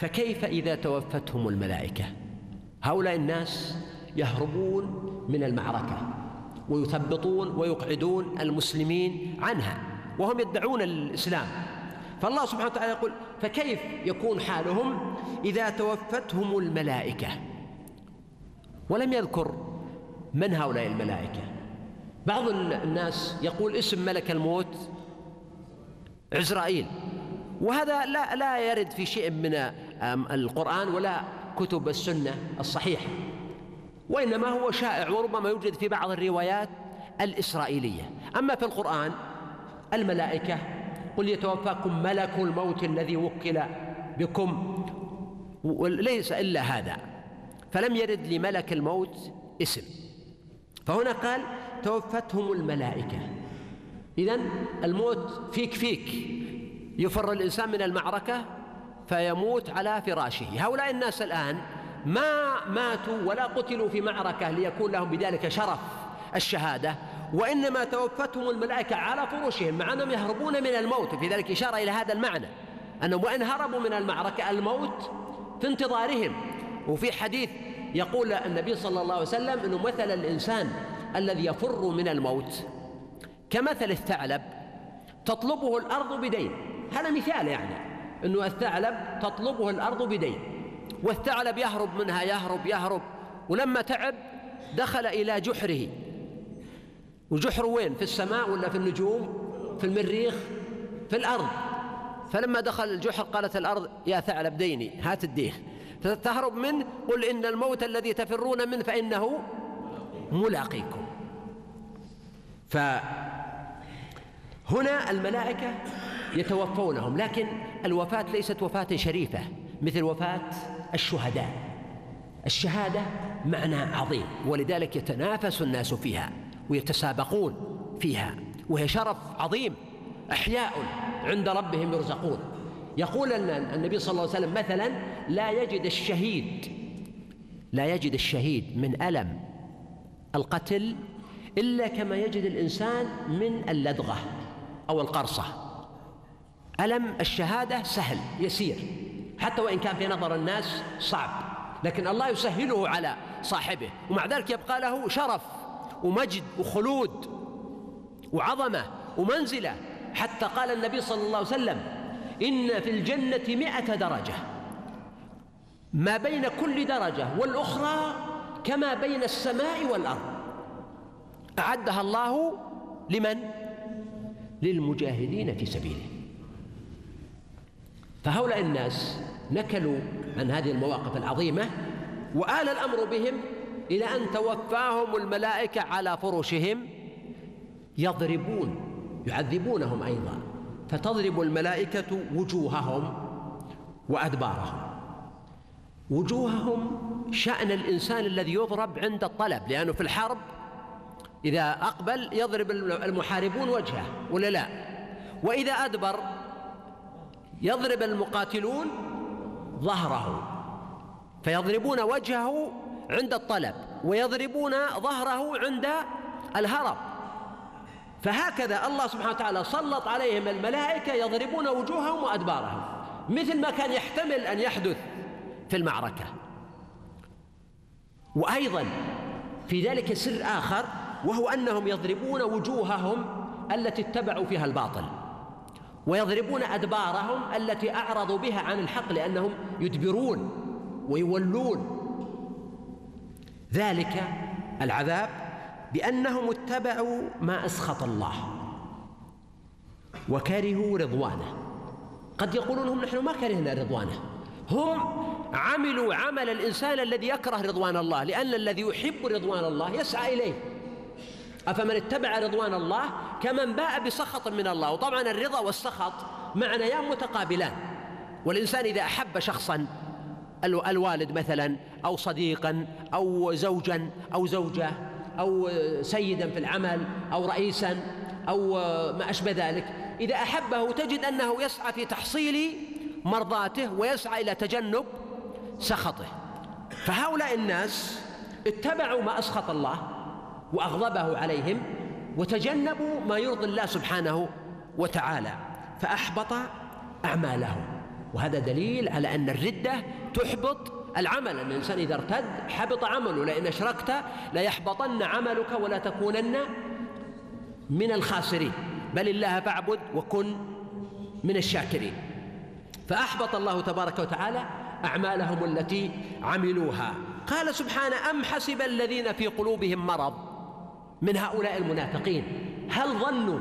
فكيف إذا توفتهم الملائكة؟ هؤلاء الناس يهربون من المعركة ويثبطون ويقعدون المسلمين عنها وهم يدعون الإسلام. فالله سبحانه وتعالى يقول فكيف يكون حالهم إذا توفتهم الملائكة؟ ولم يذكر من هؤلاء الملائكة. بعض الناس يقول اسم ملك الموت عزرائيل. وهذا لا لا يرد في شيء من القرآن ولا كتب السنة الصحيحة وإنما هو شائع وربما يوجد في بعض الروايات الإسرائيلية. أما في القرآن الملائكة قل يتوفاكم ملك الموت الذي وكل بكم وليس إلا هذا فلم يرد لملك الموت اسم. فهنا قال توفتهم الملائكة. إذن الموت فيك فيك يفر الإنسان من المعركة فيموت على فراشه. هؤلاء الناس الآن ما ماتوا ولا قتلوا في معركة ليكون لهم بذلك شرف الشهادة وإنما توفتهم الملائكة على فرشهم مع أنهم يهربون من الموت. في ذلك إشارة إلى هذا المعنى أنهم وإن هربوا من المعركة الموت في انتظارهم. وفي حديث يقول النبي صلى الله عليه وسلم أنه مثل الإنسان الذي يفر من الموت. كمثل الثعلب تطلبه الأرض بدين. هذا مثال يعني. أنه الثعلب تطلبه الأرض بدين والثعلب يهرب منها يهرب يهرب ولما تعب دخل إلى جحره. وجحر وين؟ في السماء ولا في النجوم؟ في المريخ؟ في الأرض. فلما دخل الجحر قالت الأرض يا ثعلب ديني هات الدين تهرب منه قل إن الموت الذي تفرون منه فإنه ملاقيكم. فهنا الملائكة يتوفونهم لكن الوفاة ليست وفاة شريفة مثل وفاة الشهداء. الشهادة معنى عظيم ولذلك يتنافس الناس فيها ويتسابقون فيها وهي شرف عظيم أحياء عند ربهم يرزقون. يقول النبي صلى الله عليه وسلم مثلا لا يجد الشهيد لا يجد الشهيد من ألم القتل إلا كما يجد الإنسان من اللدغة أو القرصة. ألم الشهادة سهل يسير. حتى وإن كان في نظر الناس صعب. لكن الله يسهله على صاحبه. ومع ذلك يبقى له شرف ومجد وخلود وعظمة ومنزلة. حتى قال النبي صلى الله عليه وسلم إن في الجنة مئة درجة. ما بين كل درجة والأخرى كما بين السماء والأرض. أعدها الله لمن؟ للمجاهدين في سبيله. فهؤلاء الناس نكلوا عن هذه المواقف العظيمة وآل الأمر بهم إلى أن توفاهم الملائكة على فرشهم يضربون يعذبونهم أيضا فتضرب الملائكة وجوههم وأدبارهم. وجوههم شأن الإنسان الذي يضرب عند الطلب لأنه في الحرب إذا أقبل يضرب المحاربون وجهه ولا لا؟ وإذا أدبر يضرب المقاتلون ظهره فيضربون وجهه عند الطلب ويضربون ظهره عند الهرب. فهكذا الله سبحانه وتعالى سلط عليهم الملائكة يضربون وجوههم وأدبارهم مثل ما كان يحتمل أن يحدث في المعركة. وأيضا في ذلك سر آخر وهو أنهم يضربون وجوههم التي اتبعوا فيها الباطل. ويضربون أدبارهم التي أعرضوا بها عن الحق لأنهم يدبرون ويولون. ذلك العذاب بأنهم اتبعوا ما أسخط الله وكرهوا رضوانه. قد يقولون هم نحن ما كرهنا رضوانه هم عملوا عمل الإنسان الذي يكره رضوان الله لأن الذي يحب رضوان الله يسعى إليه. أفمن اتبع رضوان الله كمن باء بسخط من الله. وطبعا الرضا والسخط معنيان متقابلان. والإنسان إذا أحب شخصا الوالد مثلا أو صديقا أو زوجا أو زوجة أو سيدا في العمل أو رئيسا أو ما أشبه ذلك إذا أحبه تجد أنه يسعى في تحصيل مرضاته ويسعى إلى تجنب سخطه. فهؤلاء الناس اتبعوا ما أسخط الله. وأغضبه عليهم وتجنبوا ما يرضي الله سبحانه وتعالى فأحبط أعمالهم. وهذا دليل على أن الردة تحبط العمل. أن الإنسان إذا ارتد حبط عمله لئن أشركت ليحبطن عملك ولا تكونن من الخاسرين. بل الله فاعبد وكن من الشاكرين. فأحبط الله تبارك وتعالى أعمالهم التي عملوها. قال سبحانه أم حسب الذين في قلوبهم مرض؟ من هؤلاء المنافقين. هل ظنوا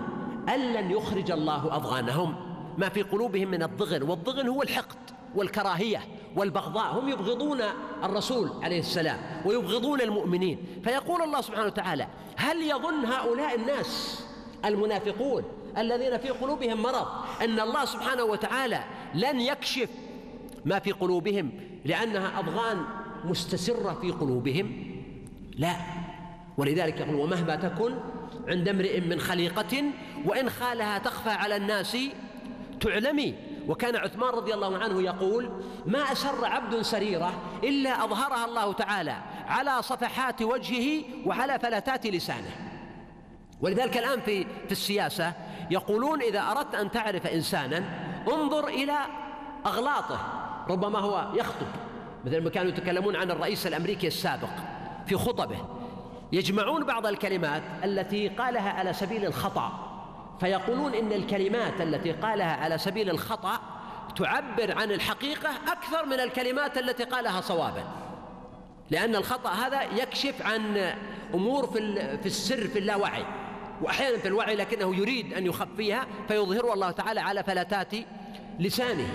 أن لن يخرج الله أضغانهم؟ ما في قلوبهم من الضغن والضغن هو الحقد والكراهية والبغضاء. هم يبغضون الرسول عليه السلام ويبغضون المؤمنين. فيقول الله سبحانه وتعالى هل يظن هؤلاء الناس المنافقون الذين في قلوبهم مرض أن الله سبحانه وتعالى لن يكشف ما في قلوبهم لأنها أضغان مستسرة في قلوبهم؟ لا. ولذلك يقول ومهما تكن عند امرئ من خليقة وإن خالها تخفى على الناس تعلمي. وكان عثمان رضي الله عنه يقول ما أسر عبد سريرة إلا أظهرها الله تعالى على صفحات وجهه وعلى فلتات لسانه. ولذلك الآن في في السياسة يقولون إذا أردت أن تعرف إنسانا انظر إلى أغلاطه ربما هو يخطب. مثل ما كانوا يتكلمون عن الرئيس الأمريكي السابق في خطبه. يجمعون بعض الكلمات التي قالها على سبيل الخطأ. فيقولون إن الكلمات التي قالها على سبيل الخطأ تعبر عن الحقيقة أكثر من الكلمات التي قالها صوابا. لأن الخطأ هذا يكشف عن أمور في في السر في اللاوعي. وأحيانا في الوعي لكنه يريد أن يخفيها فيظهرها الله تعالى على فلتات لسانه.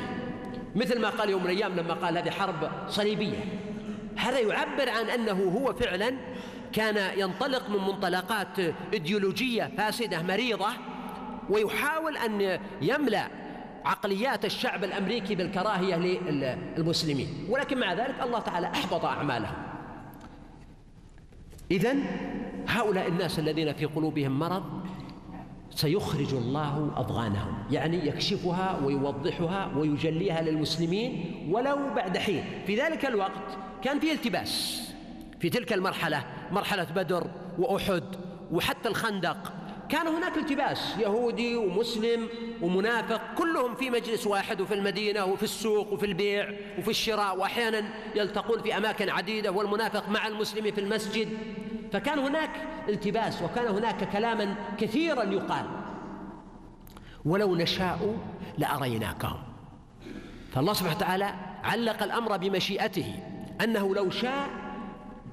مثل ما قال يوم من الأيام لما قال هذه حرب صليبية. هذا يعبر عن أنه هو فعلا كان ينطلق من منطلقات إيديولوجية فاسدة مريضة ويحاول أن يملأ عقليات الشعب الأمريكي بالكراهية للمسلمين. ولكن مع ذلك الله تعالى أحبط أعمالهم. إذا هؤلاء الناس الذين في قلوبهم مرض سيخرج الله أضغانهم يعني يكشفها ويوضحها ويجليها للمسلمين ولو بعد حين. في ذلك الوقت كان في التباس في تلك المرحلة مرحلة بدر وأحد وحتى الخندق. كان هناك التباس يهودي ومسلم ومنافق كلهم في مجلس واحد وفي المدينة وفي السوق وفي البيع وفي الشراء وأحيانا يلتقون في أماكن عديدة والمنافق مع المسلم في المسجد. فكان هناك التباس وكان هناك كلاما كثيرا يقال. ولو نشاء لأريناكهم. فالله سبحانه وتعالى علق الأمر بمشيئته أنه لو شاء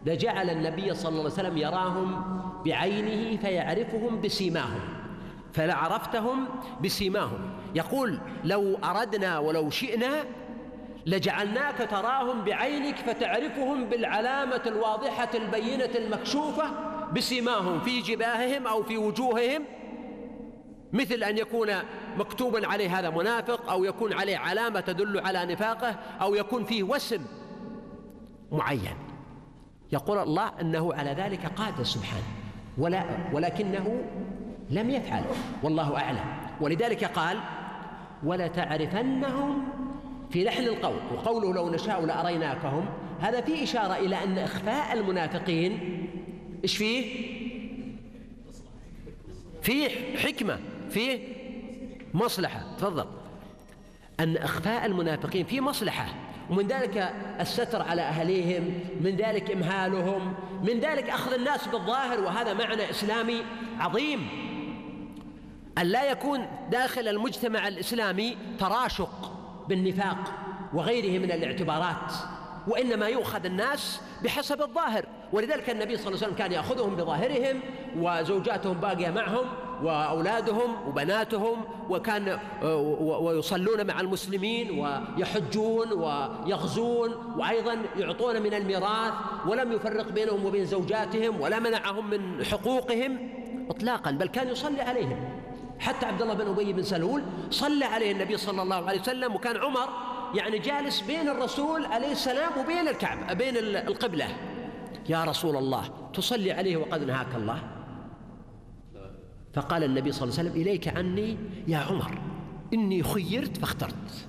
لجعل النبي صلى الله عليه وسلم يراهم بعينه فيعرفهم بسيماهم فلعرفتهم بسيماهم. يقول لو أردنا ولو شئنا لجعلناك تراهم بعينك فتعرفهم بالعلامة الواضحة البينة المكشوفة بسيماهم في جباههم أو في وجوههم مثل أن يكون مكتوبا عليه هذا منافق أو يكون عليه علامة تدل على نفاقه أو يكون فيه وسم معين. يقول الله أنه على ذلك قادر سبحانه. ولا ولكنه لم يفعل. والله أعلم. ولذلك قال ولتعرفنهم في لحن القول. وقوله لو نشاء لأريناكهم. هذا فيه إشارة إلى أن إخفاء المنافقين إيش فيه؟ فيه حكمة فيه مصلحة. تفضل. أن إخفاء المنافقين فيه مصلحة. ومن ذلك الستر على أهليهم من ذلك إمهالهم من ذلك أخذ الناس بالظاهر وهذا معنى إسلامي عظيم. أن لا يكون داخل المجتمع الإسلامي تراشق بالنفاق وغيره من الاعتبارات وإنما يؤخذ الناس بحسب الظاهر. ولذلك النبي صلى الله عليه وسلم كان يأخذهم بظاهرهم وزوجاتهم باقية معهم وأولادهم وبناتهم وكان ويصلون مع المسلمين ويحجون ويغزون وأيضا يعطون من الميراث ولم يفرق بينهم وبين زوجاتهم ولا منعهم من حقوقهم إطلاقا بل كان يصلي عليهم. حتى عبد الله بن أبي بن سلول صلى عليه النبي صلى الله عليه وسلم وكان عمر يعني جالس بين الرسول عليه السلام وبين الكعبة بين القبلة. يا رسول الله تصلي عليه وقد نهاك الله. فقال النبي صلى الله عليه وسلم إليك عني يا عمر إني خيرت فاخترت.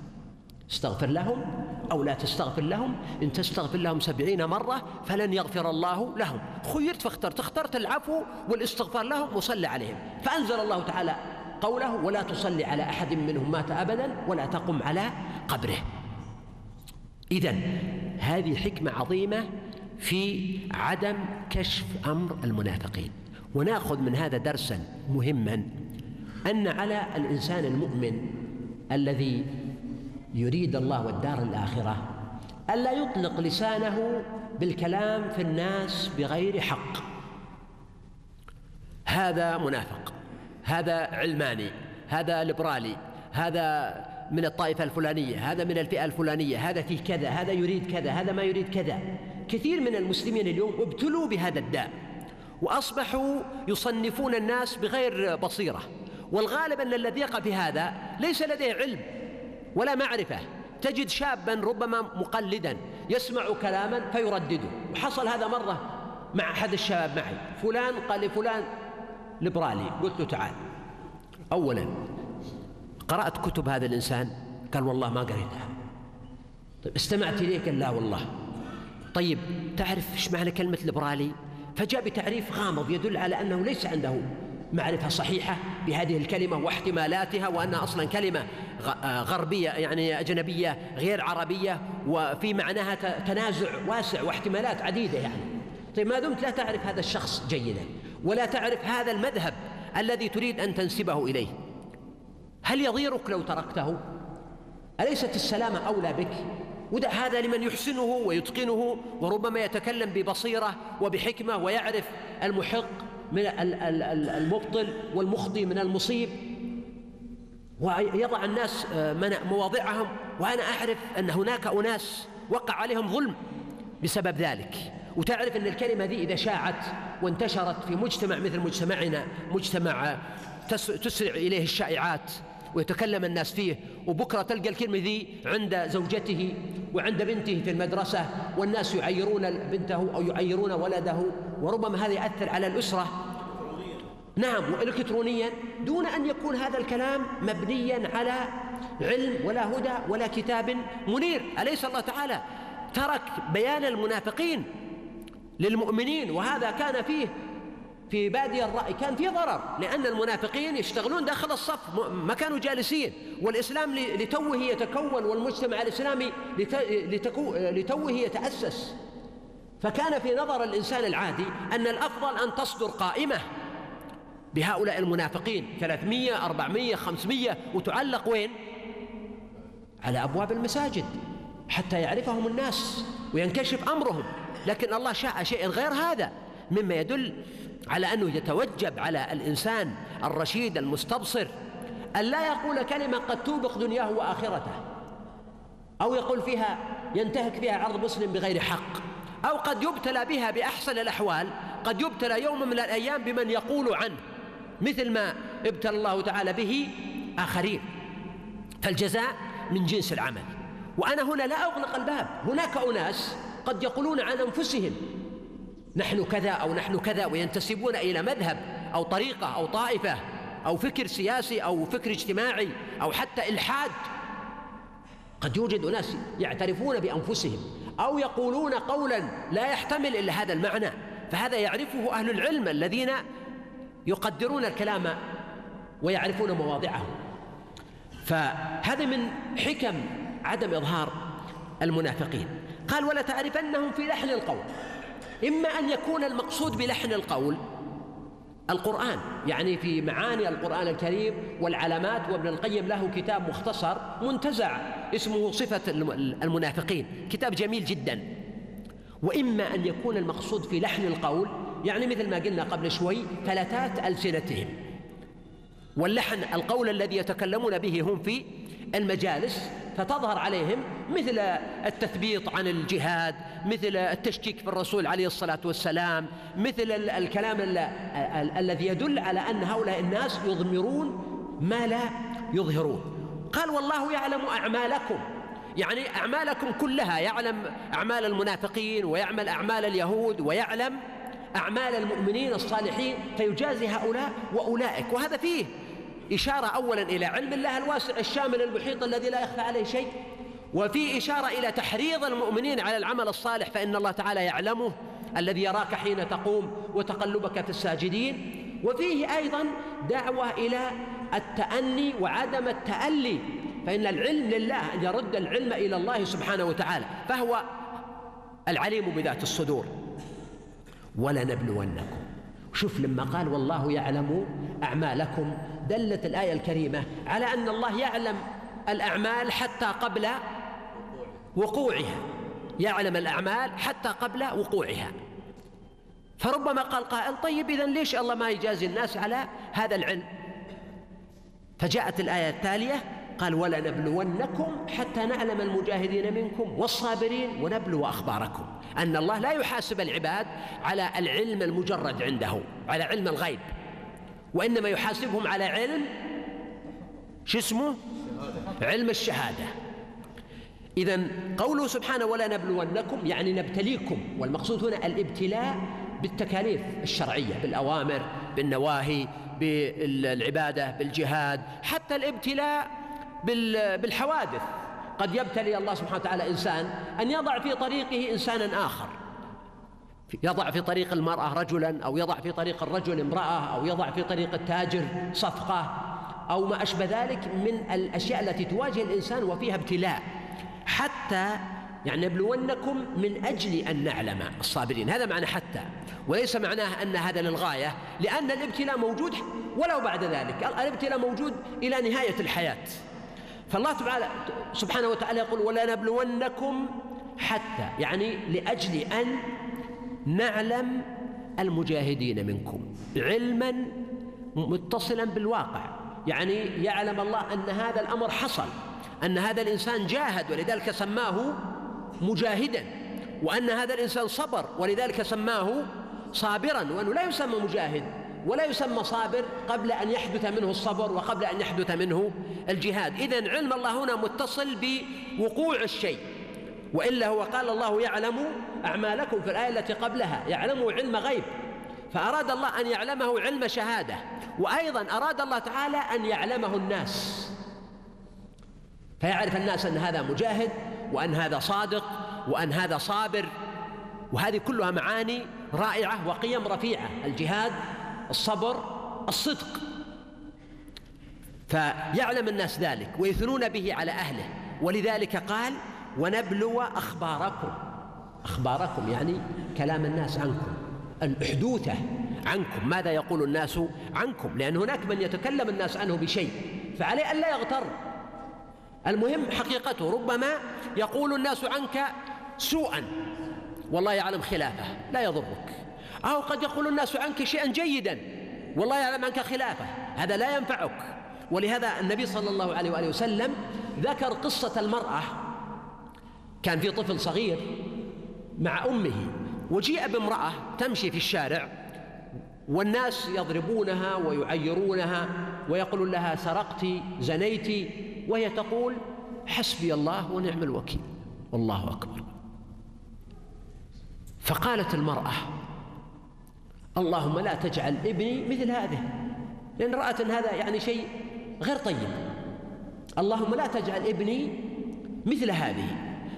استغفر لهم أو لا تستغفر لهم إن تستغفر لهم سبعين مرة فلن يغفر الله لهم. خيرت فاخترت اخترت العفو والاستغفار لهم وصلى عليهم. فأنزل الله تعالى قوله ولا تصلي على أحد منهم مات أبدا ولا تقم على قبره. إذا هذه حكمة عظيمة في عدم كشف أمر المنافقين. وناخذ من هذا درسا مهما أن على الإنسان المؤمن الذي يريد الله والدار الآخرة ألا يطلق لسانه بالكلام في الناس بغير حق. هذا منافق هذا علماني هذا ليبرالي هذا من الطائفة الفلانية هذا من الفئة الفلانية هذا فيه كذا هذا يريد كذا هذا ما يريد كذا. كثير من المسلمين اليوم ابتلوا بهذا الداء. وأصبحوا يصنفون الناس بغير بصيرة. والغالب أن الذي يقع في هذا ليس لديه علم ولا معرفة. تجد شابا ربما مقلدا يسمع كلاما فيردده. وحصل هذا مرة مع أحد الشباب معي. فلان قال لفلان ليبرالي. قلت له تعال. اولا قرأت كتب هذا الإنسان. قال والله ما قريتها. طيب استمعت إليك؟ قال لا والله. طيب تعرف إيش معنى كلمة ليبرالي؟ فجاء بتعريف غامض يدل على أنه ليس عنده معرفة صحيحة بهذه الكلمة واحتمالاتها وأنها أصلا كلمة آه، غربية يعني أجنبية غير عربية وفي معناها تنازع واسع واحتمالات عديدة يعني. طيب ما دمت لا تعرف هذا الشخص جيدا ولا تعرف هذا المذهب الذي تريد أن تنسبه إليه. هل يضيرك لو تركته؟ أليست السلامه أولى بك؟ ودع هذا لمن يحسنه ويتقنه وربما يتكلم ببصيرة وبحكمة ويعرف المحق من المبطل والمخطي من المصيب. ويضع الناس آه، مواضعهم. وأنا أعرف أن هناك أناس وقع عليهم ظلم بسبب ذلك. وتعرف أن الكلمة ذي إذا شاعت وانتشرت في مجتمع مثل مجتمعنا مجتمع تسرع إليه الشائعات. ويتكلم الناس فيه. وبكرة تلقى الكلمة ذي عند زوجته وعند بنته في المدرسة والناس يعيرون بنته أو يعيرون ولده وربما هذا يأثر على الأسرة. نعم وإلكترونيا دون أن يكون هذا الكلام مبنيا على علم ولا هدى ولا كتاب منير. أليس الله تعالى ترك بيان المنافقين للمؤمنين؟ وهذا كان فيه في بادي الرأي كان في ضرر لأن المنافقين يشتغلون داخل الصف ما كانوا جالسين. والإسلام لتوه يتكون والمجتمع الإسلامي لتوه يتأسس. فكان في نظر الإنسان العادي أن الأفضل أن تصدر قائمة بهؤلاء المنافقين. 300 400 500 وتعلق وين؟ على أبواب المساجد حتى يعرفهم الناس وينكشف أمرهم. لكن الله شاء شيئا غير هذا. مما يدل على أنه يتوجب على الإنسان الرشيد المستبصر أن لا يقول كلمة قد توبق دنياه وآخرته أو يقول فيها ينتهك فيها عرض مسلم بغير حق أو قد يبتلى بها بأحسن الأحوال قد يبتلى يوم من الأيام بمن يقول عنه مثل ما ابتلى الله تعالى به آخرين. فالجزاء من جنس العمل. وأنا هنا لا أغلق الباب هناك أناس قد يقولون عن أنفسهم نحن كذا أو نحن كذا وينتسبون إلى مذهب أو طريقة أو طائفة أو فكر سياسي أو فكر اجتماعي أو حتى إلحاد. قد يوجد اناس يعترفون بأنفسهم أو يقولون قولا لا يحتمل إلا هذا المعنى فهذا يعرفه أهل العلم الذين يقدرون الكلام ويعرفون مواضعه فهذا من حكم عدم إظهار المنافقين. قال ولا تعرفنهم في لحن القول. إما أن يكون المقصود بلحن القول القرآن يعني في معاني القرآن الكريم والعلامات وابن القيم له كتاب مختصر منتزع اسمه صفة المنافقين كتاب جميل جدا. وإما أن يكون المقصود في لحن القول يعني مثل ما قلنا قبل شوي فلتات ألسنتهم. واللحن القول الذي يتكلمون به هم في المجالس فتظهر عليهم مثل التثبيط عن الجهاد مثل التشكيك في الرسول عليه الصلاة والسلام مثل الكلام الذي يدل على أن هؤلاء الناس يضمرون ما لا يظهرون. قال والله يعلم أعمالكم. يعني أعمالكم كلها يعلم أعمال المنافقين ويعمل أعمال اليهود ويعلم أعمال المؤمنين الصالحين فيجازي هؤلاء وأولئك. وهذا فيه إشارة أولا إلى علم الله الواسع الشامل المحيط الذي لا يخفى عليه شيء وفي إشارة إلى تحريض المؤمنين على العمل الصالح فإن الله تعالى يعلمه الذي يراك حين تقوم وتقلبك في الساجدين. وفيه أيضا دعوة إلى التأني وعدم التألي فإن العلم لله أن يرد العلم إلى الله سبحانه وتعالى فهو العليم بذات الصدور. ولنبلونكم. شوف لما قال والله يعلم أعمالكم دلت الآية الكريمة على أن الله يعلم الأعمال حتى قبل وقوعها. يعلم الأعمال حتى قبل وقوعها. فربما قال قائل طيب إذا ليش الله ما يجازي الناس على هذا العلم؟ فجاءت الآية التالية قال ولنبلونكم حتى نعلم المجاهدين منكم والصابرين ونبلو أخباركم أن الله لا يحاسب العباد على العلم المجرد عنده على علم الغيب وإنما يحاسبهم على علم شو اسمه؟ علم الشهادة. إذا قوله سبحانه ولا نبلونكم يعني نبتليكم والمقصود هنا الابتلاء بالتكاليف الشرعية بالأوامر بالنواهي بالعبادة بالجهاد حتى الابتلاء بالحوادث. قد يبتلي الله سبحانه وتعالى إنسان أن يضع في طريقه إنسانا آخر. يضع في طريق المرأة رجلا أو يضع في طريق الرجل امرأة أو يضع في طريق التاجر صفقة أو ما أشبه ذلك من الأشياء التي تواجه الإنسان وفيها ابتلاء. حتى يعني نبلونكم من أجل أن نعلم الصابرين. هذا معنى حتى. وليس معناه أن هذا للغاية لأن الابتلاء موجود ولو بعد ذلك. الابتلاء موجود إلى نهاية الحياة. فالله تعالى سبحانه وتعالى يقول ولا نبلونكم حتى يعني لأجل أن نعلم المجاهدين منكم علما متصلا بالواقع. يعني يعلم الله أن هذا الأمر حصل أن هذا الإنسان جاهد ولذلك سماه مجاهدا وأن هذا الإنسان صبر ولذلك سماه صابرا وأنه لا يسمى مجاهد. ولا يسمى صابر قبل أن يحدث منه الصبر وقبل أن يحدث منه الجهاد. إذن علم الله هنا متصل بوقوع الشيء. وإلا هو قال الله يعلم أعمالكم في الآية التي قبلها يعلمه علم غيب. فأراد الله أن يعلمه علم شهادة. وأيضا أراد الله تعالى أن يعلمه الناس. فيعرف الناس أن هذا مجاهد وأن هذا صادق وأن هذا صابر. وهذه كلها معاني رائعة وقيم رفيعة. الجهاد الصبر الصدق. فيعلم الناس ذلك ويثنون به على أهله. ولذلك قال ونبلو أخباركم. أخباركم يعني كلام الناس عنكم الحدوثة عنكم. ماذا يقول الناس عنكم؟ لأن هناك من يتكلم الناس عنه بشيء فعليه أن لا يغتر. المهم حقيقته ربما يقول الناس عنك سوءا. والله يعلم خلافه لا يضرك. أو قد يقول الناس عنك شيئا جيدا والله يعلم عنك خلافه. هذا لا ينفعك. ولهذا النبي صلى الله عليه وآله وسلم ذكر قصة المرأة. كان في طفل صغير مع أمه وجيء بامرأة تمشي في الشارع والناس يضربونها ويعيرونها ويقولون لها سرقت زنيت وهي تقول حسبي الله ونعم الوكيل. والله أكبر. فقالت المرأة اللهم لا تجعل ابني مثل هذه لأن رأت أن هذا يعني شيء غير طيب. اللهم لا تجعل ابني مثل هذه.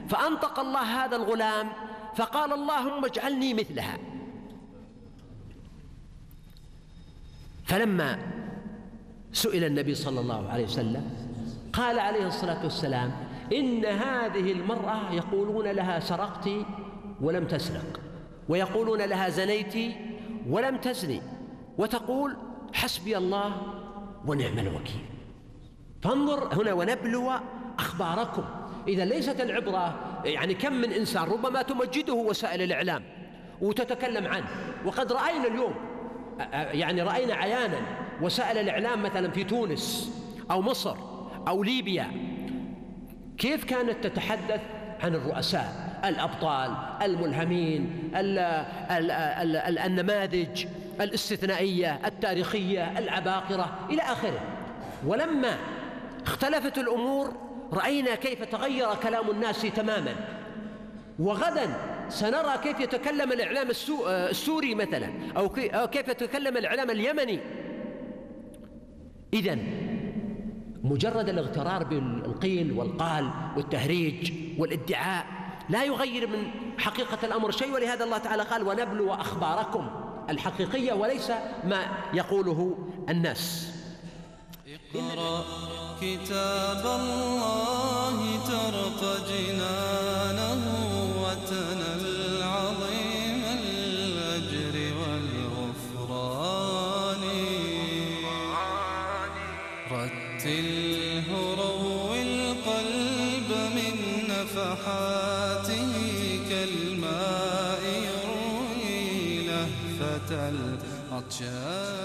فأنطق الله هذا الغلام فقال اللهم اجعلني مثلها. فلما سئل النبي صلى الله عليه وسلم قال عليه الصلاة والسلام إن هذه المرأة يقولون لها سرقت ولم تسرق. ويقولون لها زنيت ولم تزني. وتقول حسبي الله ونعم الوكيل. فانظر هنا ونبلو أخباركم. إذا ليست العبرة يعني كم من إنسان ربما تمجده وسائل الإعلام وتتكلم عنه. وقد رأينا اليوم يعني رأينا عيانا وسائل الإعلام مثلا في تونس أو مصر أو ليبيا. كيف كانت تتحدث؟ عن الرؤساء الأبطال الملهمين ال ال ال النماذج الاستثنائية التاريخية العباقرة إلى آخره. ولما اختلفت الأمور رأينا كيف تغير كلام الناس تماما. وغدا سنرى كيف يتكلم الإعلام السوري مثلا أو كيف يتكلم الإعلام اليمني. إذا مجرد الاغترار بالقيل والقال والتهريج والادعاء لا يغير من حقيقة الأمر شيء ولهذا الله تعالى قال ونبلو أخباركم الحقيقية وليس ما يقوله الناس. اقرأ كتاب الله ترق جنانه كالماء يروي لهفة العطشان